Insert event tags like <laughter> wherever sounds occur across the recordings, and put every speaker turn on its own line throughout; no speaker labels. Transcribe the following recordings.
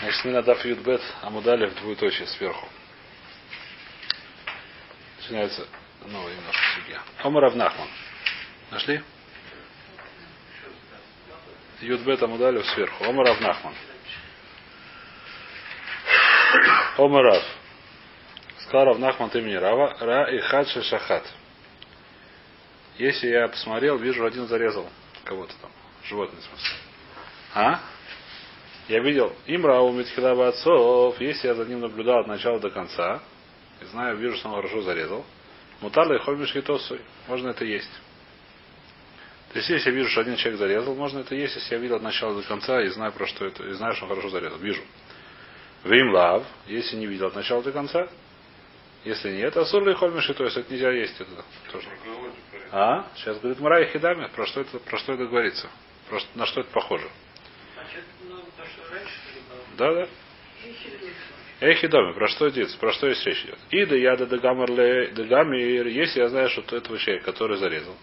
Значит, мы на даф Юдбет Амудалев двоеточие сверху. Начинается новая немножко судья. Омар Авнахман. Нашли? Юдбет Амудалев сверху. Омар Авнахман. Омар Рав. Сказал Равнахман имени Рава. Ра и Хадши Шахат. Если я посмотрел, вижу, один зарезал кого-то там. Животное, в смысле. А? Я видел Имрау Митхилаба отцов, если я за ним наблюдал от начала до конца, и знаю, вижу, что он хорошо зарезал, Мутарла и Хомишки Тосуй, можно это есть. То есть, если я вижу, что один человек зарезал, можно это есть, если я видел от начала до конца и знаю, про что это, и знаю, что он хорошо зарезал. Вижу. Вим лав, если не видел от начала до конца, если нет, асур ли хольмиши, то есть это нельзя есть это тоже. А? Сейчас говорит Мара и Хидами, про что это, про что это говорится? Просто на что это похоже? Да, да. Эхи доме, про что идет? Про что есть речь идет? И да яда да гамарле да гамир, если я знаю, что этого человека, который зарезал,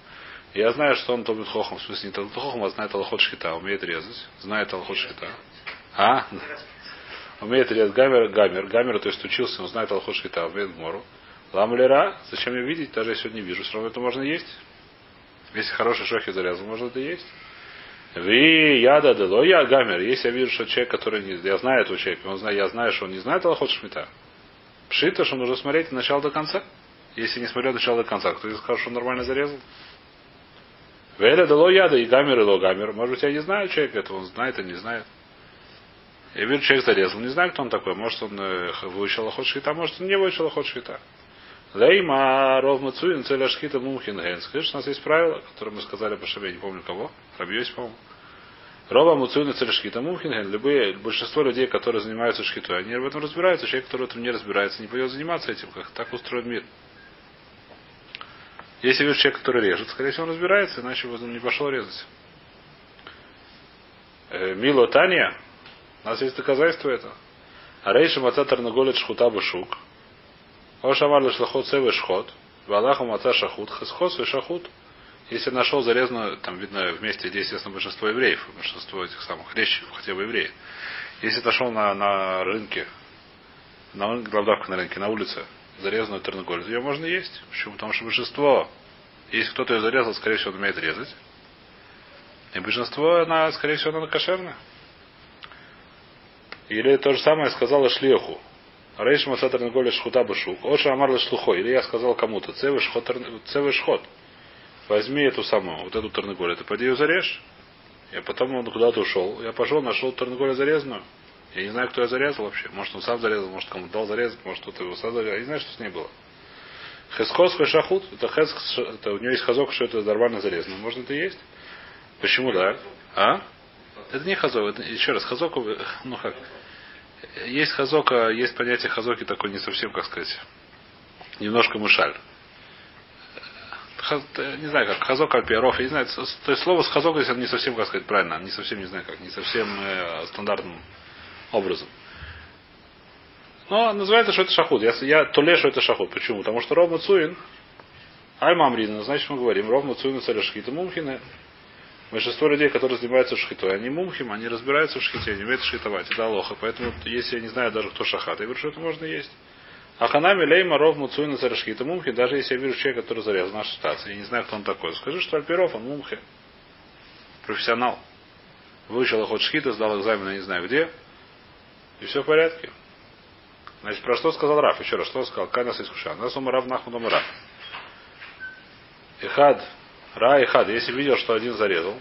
я знаю, что он томит хохом, в смысле не томит хохом, а знает алхот шхита, умеет резать, знает алхот шхита. А? Умеет резать гамер, гамер, гамер, то есть учился, он знает алхот шхита, умеет гмору. Ламлера, зачем мне видеть, даже если не вижу, все равно это можно есть. Если хороший шохи зарезал, можно это есть. Ви яда дело я гамер. Если я вижу, что человек, который не... Я знаю этого человека, он знает, я знаю, что он не знает Аллахот Шмита. Пшито, что нужно смотреть от начала до конца. Если не смотрел от начала до конца, кто из скажет, что он нормально зарезал? Веля дало яда и гамер и ло гамер. Может быть, я не знаю человека этого, он знает и не знает. Я вижу, человек зарезал. Не знаю, кто он такой. Может, он э, выучил Аллахот Швита, может, он не выучил Аллахот Швита. Лейма ров мацуин цель ашхита мумхин Скажи, что у нас есть правило, которое мы сказали по шабе, не помню кого. Рабьёсь, по-моему. Рова муцуина цель шхита мумхин Любые, большинство людей, которые занимаются шхитой, они в этом разбираются. Человек, который в этом не разбирается, не пойдет заниматься этим, как так устроен мир. Если видишь человек, который режет, скорее всего, он разбирается, иначе бы он не пошел резать. Э, Мило Таня, у нас есть доказательство это. А рейша мацатар наголит шхута башук. Ошамар лешлахот севы шхот. Валаху маца шахут. Хесхот и шахут. Если нашел зарезанную, там видно вместе, здесь, естественно, большинство евреев, большинство этих самых резчиков, хотя бы евреи. Если нашел на, на рынке, на главдавка на рынке, на улице, зарезанную терноголь, ее можно есть. Почему? Потому что большинство, если кто-то ее зарезал, скорее всего, он умеет резать. И большинство, она, скорее всего, она кошерная. Или то же самое сказала шлеху. Рейш Масатар Наголя Шхута Башук. Оша Амар Шлухо. Или я сказал кому-то. Цевыш Ход. Возьми эту самую, вот эту Тарнаголь. Ты пойди ее зарежь. И потом он куда-то ушел. Я пошел, нашел Тарнаголя зарезанную. Я не знаю, кто я зарезал вообще. Может, он сам зарезал, может, кому-то дал зарезать, может, кто-то его сам зарезал. Я не знаю, что с ней было. Хескос шахут, это хеск, это у него есть хазок, что это нормально зарезано. Можно это есть? Почему да? А? Это не хазок, это, еще раз, хазок, ну как, есть хазока, есть понятие хазоки такой не совсем, как сказать, немножко мышаль. Хаз, не знаю, как хазок альпиаров, я не знаю, то есть слово с хазокой здесь не совсем, как сказать, правильно, не совсем, не знаю как, не совсем э, стандартным образом. Но называется, что это шахуд. Я, я то лешу это шахуд. Почему? Потому что Ров Мацуин, Аль Мамрина, значит мы говорим, Ров Мацуин Царашхита Мумхина, Большинство людей, которые занимаются шхитой, они мумхим, они разбираются в шхите, они умеют шхитовать. Это алоха. Поэтому, если я не знаю даже, кто шахат, я говорю, что это можно есть. А ханами лейма ров муцуина царашхита мумхи, даже если я вижу человека, который зарезал нашу ситуацию, я не знаю, кто он такой. Скажи, что альпиров, он мумхи. Профессионал. Выучил охот шхита, сдал экзамен, я не знаю где. И все в порядке. Значит, про что сказал Раф? Еще раз, что сказал? Канас искушан. Нас умарав нахму умарав. Ихад Ра и хад, если видел, что один зарезал,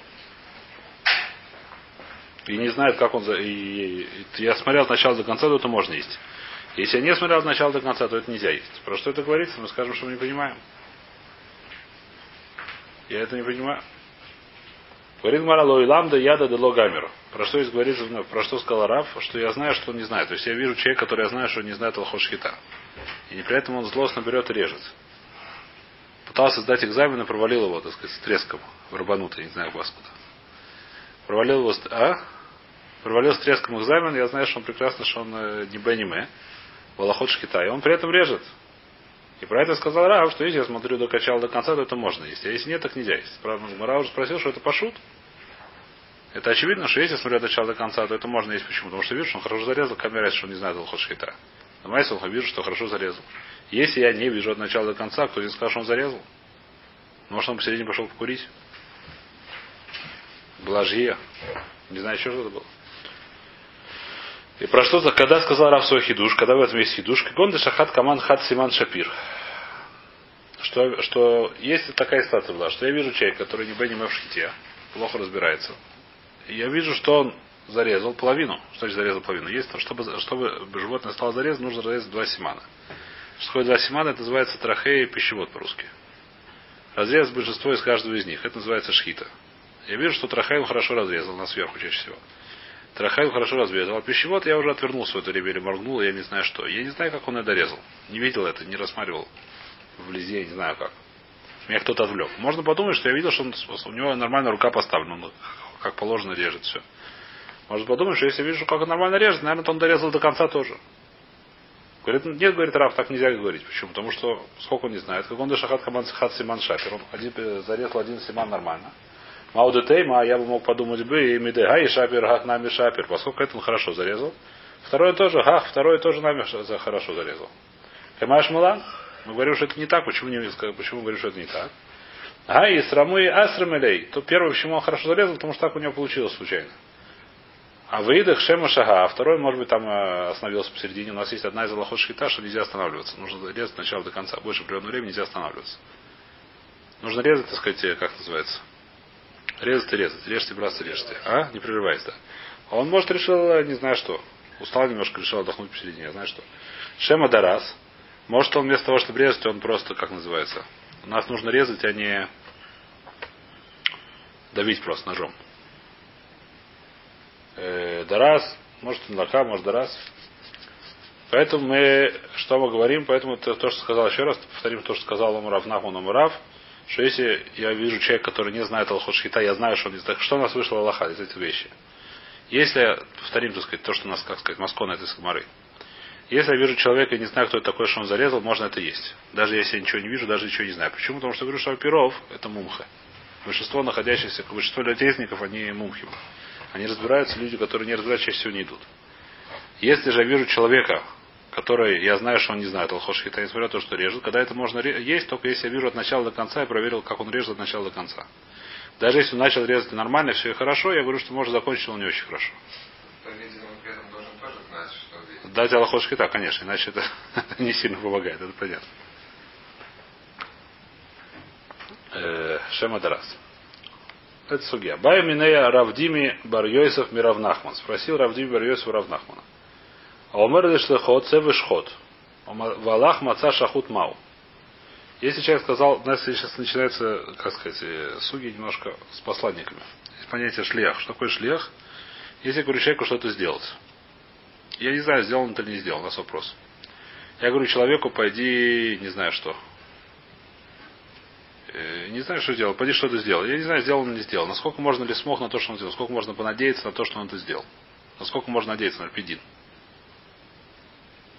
и не знает, как он... За... И, и, я смотрел с начала до конца, то это можно есть. Если я не смотрел с начала до конца, то это нельзя есть. Про что это говорится? Мы скажем, что мы не понимаем. Я это не понимаю. Говорит Марало и ламда яда дело гамеру. Про что есть говорится, про что сказал Раф, что я знаю, что он не знает. То есть я вижу человека, который я знаю, что он не знает алхошхита. И при этом он злостно берет и режет пытался сдать экзамен и провалил его, так сказать, с треском в рабанута, не знаю, вас куда. Провалил его, а? Провалил с треском экзамен, я знаю, что он прекрасно, что он э, не Б, не М, Волоход Шкита, и он при этом режет. И про это сказал Рав, что если я смотрю докачал до конца, то это можно есть. А если нет, так нельзя есть. Правда, Мара уже спросил, что это пошут. Это очевидно, что если смотрю от начала до конца, то это можно есть почему? Потому что вижу, что он хорошо зарезал, камера, что он не знает Алхот Шхита. На Майсе он вижу, что хорошо зарезал. Если я не вижу от начала до конца, кто не скажет, что он зарезал? Может, он посередине пошел покурить? Была жия. Не знаю, что это было. И про что то когда сказал Раф свой хидуш, когда в этом есть хидуш, Гонда Шахат Каман Хат Симан Шапир. Что, что есть такая ситуация была, что я вижу человека, который не Бенни в шхите, плохо разбирается. И я вижу, что он зарезал половину. Что значит зарезал половину? Есть, чтобы, чтобы животное стало зарезано, нужно зарезать два симана. Что такое два симана? Это называется трахея и пищевод по-русски. Разрезать большинство из каждого из них. Это называется шхита. Я вижу, что трахею хорошо разрезал, на сверху чаще всего. Трахайл хорошо разведал. А пищевод я уже отвернулся в это время или моргнул, я не знаю что. Я не знаю, как он это дорезал. Не видел это, не рассматривал вблизи, я не знаю как. Меня кто-то отвлек. Можно подумать, что я видел, что он, у него нормально рука поставлена. Он как положено режет все. Можно подумать, что если вижу, как он нормально режет, наверное, то он дорезал до конца тоже. Говорит, нет, говорит Раф, так нельзя говорить. Почему? Потому что сколько он не знает. Как он дешахат каман хат симан шапер. Он один, зарезал один симан нормально. Маудетейма, я бы мог подумать бы, и миде гай шапер, гах нами шапер, поскольку это он хорошо зарезал. Второй тоже, гах, второй тоже нами хорошо зарезал. Кемаш мулан? Мы говорим, что это не так. Почему, не, почему мы говорим, что это не так? А, и срамы и асрамелей. То первое, почему он хорошо зарезал, потому что так у него получилось случайно. А выйдах Шема Шага, а второй, может быть, там э, остановился посередине. У нас есть одна из Аллахот Шхита, что нельзя останавливаться. Нужно резать с начала до конца. Больше определенного времени нельзя останавливаться. Нужно резать, так сказать, э, как называется, Резать и резать. Режьте, браться, режьте. А? Не прерываясь, да. А он, может, решил, не знаю что. Устал немножко, решил отдохнуть посередине, я знаю что. Шема Дарас. Может, он вместо того, чтобы резать, он просто, как называется. У нас нужно резать, а не давить просто ножом. Дарас. Может, лака, может, Дарас. Поэтому мы, что мы говорим, поэтому то, то что сказал еще раз, повторим то, что сказал Омурав Нахман Омурав, что если я вижу человека, который не знает Аллахот Шхита, я знаю, что он не знает, что у нас вышло Аллаха из этих вещей. Если, повторим, так сказать, то, что у нас, как сказать, Москва на этой скомары. Если я вижу человека и не знаю, кто это такой, что он зарезал, можно это есть. Даже если я ничего не вижу, даже ничего не знаю. Почему? Потому что говорю, что оперов это мумха. Большинство находящихся, большинство летезников, они мумхи. Они разбираются, люди, которые не разбираются, чаще всего не идут. Если же я вижу человека, который я знаю, что он не знает Алхош Хита, несмотря на то, что режет. Когда это можно есть, только если я вижу от начала до конца и проверил, как он режет от начала до конца. Даже если он начал резать нормально, все и хорошо, я говорю, что может закончить он не очень хорошо. Дать Аллахош Хита, конечно, иначе это <laughs> не сильно помогает, это понятно. Э, Шема Дарас. Это судья. Бай Минея Равдими Барьойсов Миравнахман. Спросил Равдими Барьойсов Равнахмана. А омер лишлехот цевышхот. Валах маца шахут мау. Если человек сказал, у нас сейчас начинается, как сказать, э, суги немножко с посланниками. Есть понятие шлех. Что такое шлех? Если я говорю человеку что-то сделать. Я не знаю, сделал он это или не сделал, у нас вопрос. Я говорю человеку, пойди, не знаю что. Э, не знаю, что сделал, пойди что-то сделал. Я не знаю, сделал он или не сделал. Насколько можно ли смог на то, что он сделал? Сколько можно понадеяться на то, что он это сделал? Насколько можно надеяться на педин?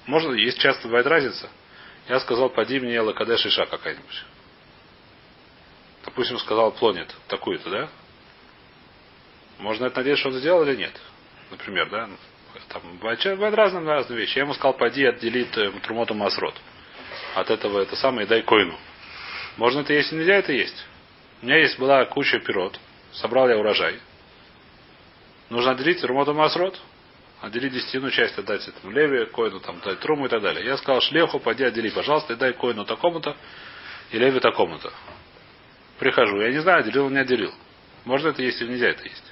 Можно, есть часто бывает разница. Я сказал, поди мне лакадеш иша какая-нибудь. Допустим, сказал плонет такую-то, да? Можно это надеяться, что он сделал или нет? Например, да? Там бывает разные, разные вещи. Я ему сказал, поди отдели трумоту масрот. От этого это самое, дай койну. Можно это есть, нельзя это есть. У меня есть была куча пирот. Собрал я урожай. Нужно отделить трумоту масрот отдели десятину часть, отдать этому леве, коину, там, дать труму и так далее. Я сказал, шлеху, пойди отдели, пожалуйста, и дай коину такому-то, и леве такому-то. Прихожу, я не знаю, отделил он не отделил. Можно это есть или нельзя это есть.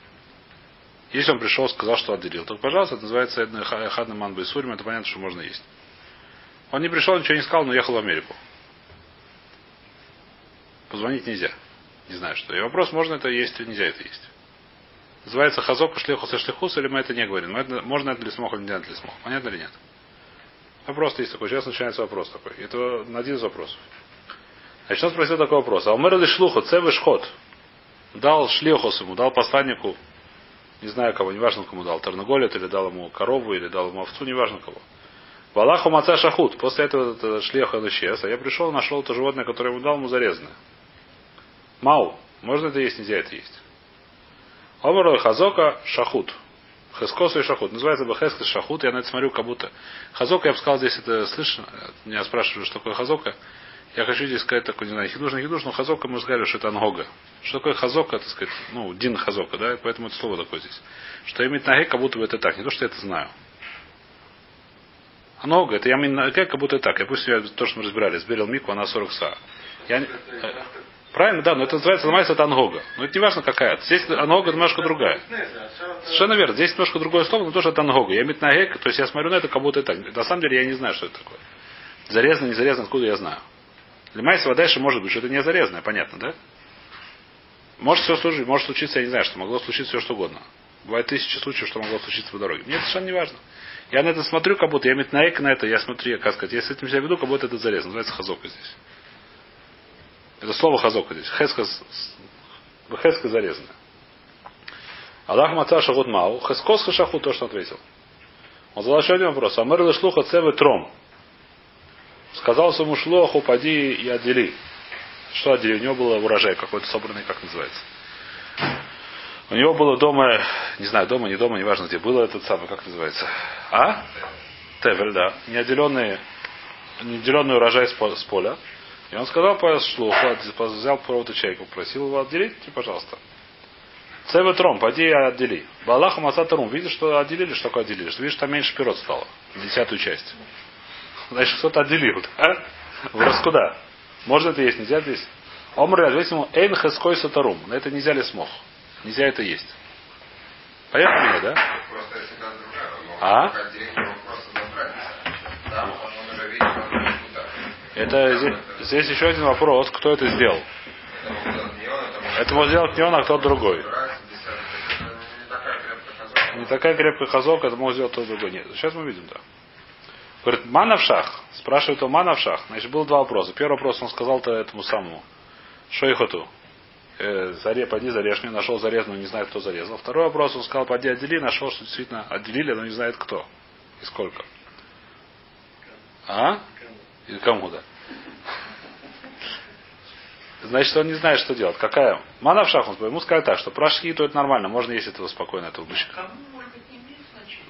Если он пришел, сказал, что отделил, то, пожалуйста, это называется Хадна Ман Сурим, это понятно, что можно есть. Он не пришел, ничего не сказал, но уехал в Америку. Позвонить нельзя. Не знаю, что. И вопрос, можно это есть или нельзя это есть. Называется хазок шлихус и шлихус, или мы это не говорим? Это, можно это ли смог или нельзя ли смог? Понятно или нет? Вопрос есть такой. Сейчас начинается вопрос такой. Это один из вопросов. Значит, он спросил такой вопрос. А умер ли шлуху, цевы шхот? Дал шлихус ему, дал посланнику, не знаю кого, неважно кому дал, Тарнаголет, или дал ему корову, или дал ему овцу, неважно кого. Валаху маца шахут. После этого этот шлех он исчез, а я пришел, нашел то животное, которое ему дал, ему зарезанное. Мау. Можно это есть, нельзя это есть. Омар Хазока Шахут. Хескосу и Шахут. Называется Бахескос Шахут. Я на это смотрю, как будто. Хазока, я бы сказал, здесь это слышно. Меня спрашивают, что такое Хазока. Я хочу здесь сказать такой, не знаю, хидуш, не хидуш, но Хазока мы сказали, что это ангога. Что такое Хазока, так сказать, ну, Дин Хазока, да, поэтому это слово такое здесь. Что имеет наге, как будто бы это так. Не то, что я это знаю. Ангога, это я имею наге, как будто это так. Я пусть я, то, что мы разбирали, сберил Мику, она 40 са. Я, Правильно, да, но это называется ломается это. Но это не важно какая. Здесь ангога немножко другая. Совершенно верно. Здесь немножко другое слово, но тоже это ангога. Я на то есть я смотрю на это, как будто это. На самом деле я не знаю, что это такое. Зарезано, не зарезано, откуда я знаю. Лимайсова дальше может быть, что это не зарезанное, понятно, да? Может все служить, может случиться, я не знаю, что могло случиться все что угодно. Бывает тысячи случаев, что могло случиться по дороге. Мне это совершенно не важно. Я на это смотрю, как будто я на на это, я смотрю, я, как сказать, я с этим себя веду, как будто это зарезано. Называется хазока здесь. Это слово хазока здесь. Хеска, хеска зарезано. Аллах маца шахут мау. Хескос хашахут то, что ответил. Он задал еще один вопрос. Амер лышлуха цевы тром. Сказал своему шлоху, поди и отдели. Что отдели? У него было урожай какой-то собранный, как называется. У него было дома, не знаю, дома, не дома, неважно где, было этот самый, как называется. А? Тевель, да. Неотделенный, неотделенный урожай с поля. И он сказал по шлуху, взял провода человека, попросил его отделить, пожалуйста. Цеветром, поди и отдели. Балаха Масатарум, видишь, что отделили, что такое отделили? Что видишь, там меньше пирот стало. Десятую часть. <laughs> Значит, кто-то отделил. Да? В куда? Можно это есть, нельзя здесь. Омр ответил ему, эйн хэской сатарум. На это нельзя ли смог? Нельзя это есть. Понятно мне, да? А? Это здесь, здесь еще один вопрос, кто это сделал. Это может сделать не он, а кто-то другой. Не такая крепкая хазока, это может сделать кто-то другой. Нет, сейчас мы видим, да. Говорит, манавшах. Спрашивает он манавшах. Значит, было два вопроса. Первый вопрос он сказал-то этому самому. Шойхоту. Э, заре, поди зарежь нашел зарезанную, не знает, кто зарезал. Второй вопрос он сказал, поди отдели, нашел, что действительно отделили, но не знает кто. И сколько. А? Или кому, да? Значит, он не знает, что делать. Какая? Мана в шахмат. Ему сказали так, что про то это нормально, можно есть этого спокойно, этого бычка.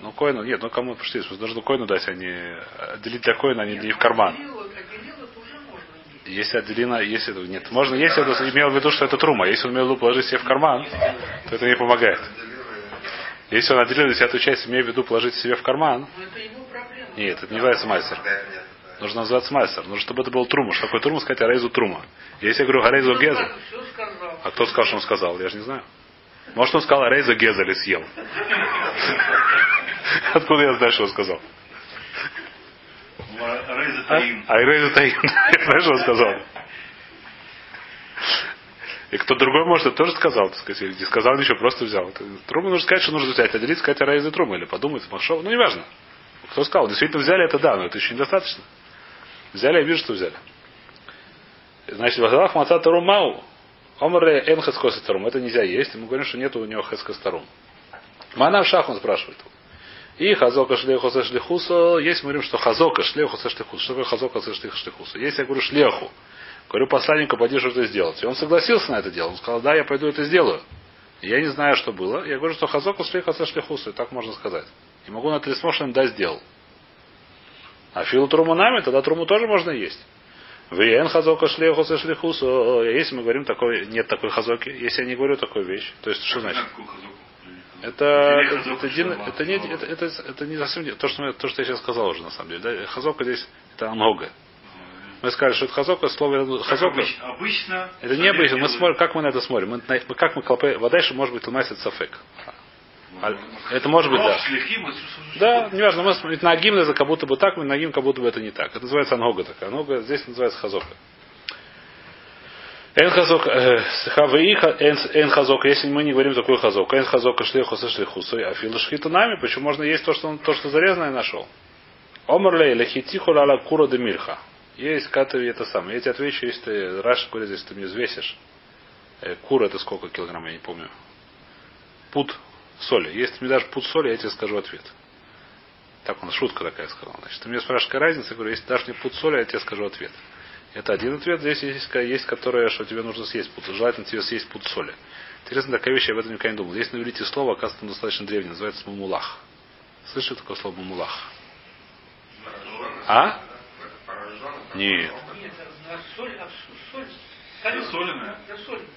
Ну, коину, нет, ну кому пошли, должны коину дать, а не отделить для коина, а не для в карман. Если отделено, если нет, можно, если он имел в виду, что это трума, если он имел в виду положить себе в карман, то это не помогает. Если он отделил десятую часть, имея в виду положить себе в карман, нет, это не называется мастер. Нужно называться мастер. Нужно, чтобы это был трума. Что такое трума? Сказать арейзу трума. Если я говорю арейзу гезель. А кто сказал, что он сказал? Я же не знаю. Может, он сказал арейзу гезель и съел. Откуда я знаю, что он сказал? Арейзу таим. <laughs> Я знаю, что он сказал. И кто другой, может, это тоже сказал, так сказать, или не сказал ничего, просто взял. Труму нужно сказать, что нужно взять, отделить, сказать о райзе трумы, или подумать, махшов, ну, неважно. Кто сказал, действительно взяли, это да, но это еще недостаточно. Взяли, я вижу, что взяли. Значит, Вахалах Маца Тарумау. Омре Эн Тарум. Это нельзя есть. Мы говорим, что нет у него Хескос Тарум. Манав Шах он спрашивает. И Хазока Шлеху Шлихуса. Есть мы говорим, что Хазока Шлеху Шлихуса. Что такое Хазока Шлихуса? Если я говорю Шлеху, говорю посланнику, пойди что это сделать. И он согласился на это дело. Он сказал, да, я пойду это сделаю. Я не знаю, что было. Я говорю, что Хазока Шлеха Шлихуса. Так можно сказать. И могу на Трисмошин да сделал. А филу труму нами, тогда труму тоже можно есть. Вен хазока шлеху со шлихусу. Если мы говорим такой, нет такой хазоки, если я не говорю такую вещь, то есть что значит? Это, это, это, это, не, это, это, это не совсем то, что, то, что я сейчас сказал уже на самом деле. Да? Хазока здесь это много. Мы сказали, что это хазока, слово хазока.
Обычно.
Это не обычно. Мы смотрим, как мы на это смотрим. Мы, как мы колпе, вода может быть ломается сафек. Это может быть, да. Да, неважно, мы смотрим на гимн это как будто бы так, на гимн как будто бы это не так. Это называется ангога такая. Ангога здесь называется хазока. Эн хазок, э, эн хазок, если мы не говорим такой хазок, эн хазок шлеху со шлехусой, а филушхиту нами, почему можно есть то, что он, то, что зарезанное нашел? Омрлей лехитиху ла кура де мирха. Есть ката это самое. Я тебе отвечу, если ты, Раш говорит, если ты мне взвесишь. Э, кура это сколько килограмм, я не помню. Пут соли. Если ты мне дашь пуд соли, я тебе скажу ответ. Так он, шутка такая сказала. Значит, ты мне спрашиваешь, какая разница? Я говорю, если дашь мне пуд соли, я тебе скажу ответ. Это один ответ. Здесь есть, есть которая, что тебе нужно съесть пуд. Желательно тебе съесть пуд соли. Интересно, такая вещь, я об этом никогда не думал. Есть на иврите слово, оказывается, достаточно древнее, называется мамулах. Слышали такое слово мамулах? А? Нет.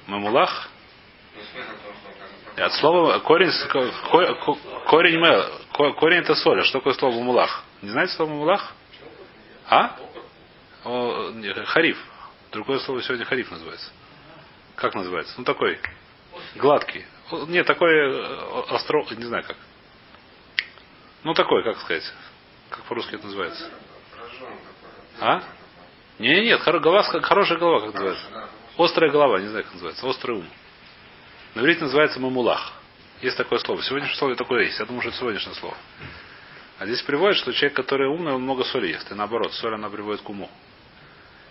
Мамулах? От слова корень, корень, корень это соль. А что такое слово мамулах? Не знаете слово мамулах? А? О, хариф. Другое слово сегодня хариф называется. Как называется? Ну такой. Гладкий. Нет, такой э, остро... Не знаю как. Ну такой, как сказать. Как по-русски это называется? А? Не, нет, голова, хорошая голова, как называется. Острая голова, не знаю, как называется. Острый ум. На иврите называется мамулах. Есть такое слово. Сегодняшнее слово такое есть. Я думаю, что это сегодняшнее слово. А здесь приводит, что человек, который умный, он много соли ест. И наоборот, соль она приводит к уму.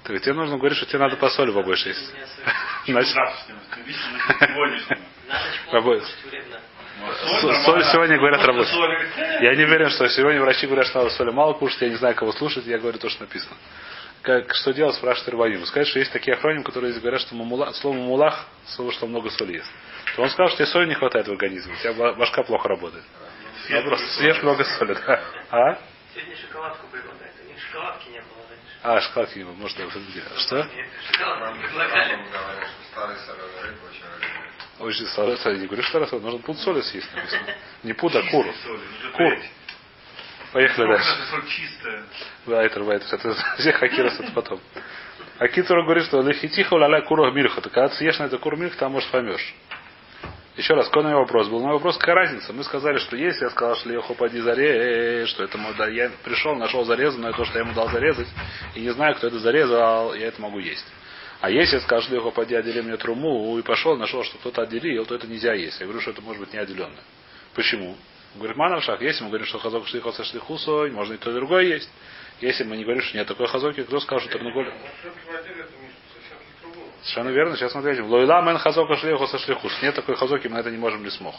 Так тебе нужно говорить, что тебе надо по соли побольше есть. <laughs> Значит, Соль сегодня говорят работать. Я не уверен, что сегодня врачи говорят, что надо соли мало кушать. Я не знаю, кого слушать. Я говорю то, что написано. Как, что делать, спрашивает Рваним. Сказать, что есть такие охраним, которые здесь говорят, что мамула, слово мамулах, слово, что много соли есть. То он сказал, что тебе соли не хватает в организме. У тебя башка плохо работает. Я просто съешь много соли, да. А?
Сегодня шоколадку предлагают. У них шоколадки не было.
А, шоколадки не было. Может, где? Что? Очень старый, я не говорю, что нужно пуд соли съесть, написано. <laughs> Не пуд, а кур. Кур. Поехали дальше. Вайтер, вайтер. Это <laughs> все хакирос, это потом. А Китура говорит, что лехитиха уляля курах мильха. Так когда съешь на это кур мильх, там может поймешь. Еще раз, какой у вопрос был? На вопрос, какая разница? Мы сказали, что есть, я сказал, что Леху поди заре, что это да, я пришел, нашел зарезанное то, что я ему дал зарезать, и не знаю, кто это зарезал, я это могу есть. А если я скажу, Леху поди отдели мне труму, и пошел, нашел, что кто-то отделил, то это нельзя есть. Я говорю, что это может быть не отделенное. Почему? Он говорит, манав шаг, если мы говорим, что хазок шлихо со шлихусой, можно и то, и другое есть. Если мы не говорим, что нет такой хазоки, кто скажет, что Тарнуголь... Совершенно верно. Сейчас смотрите. Лойла мен хазока шлиху со шлихус. Нет такой хазоки, мы это не можем ли смог.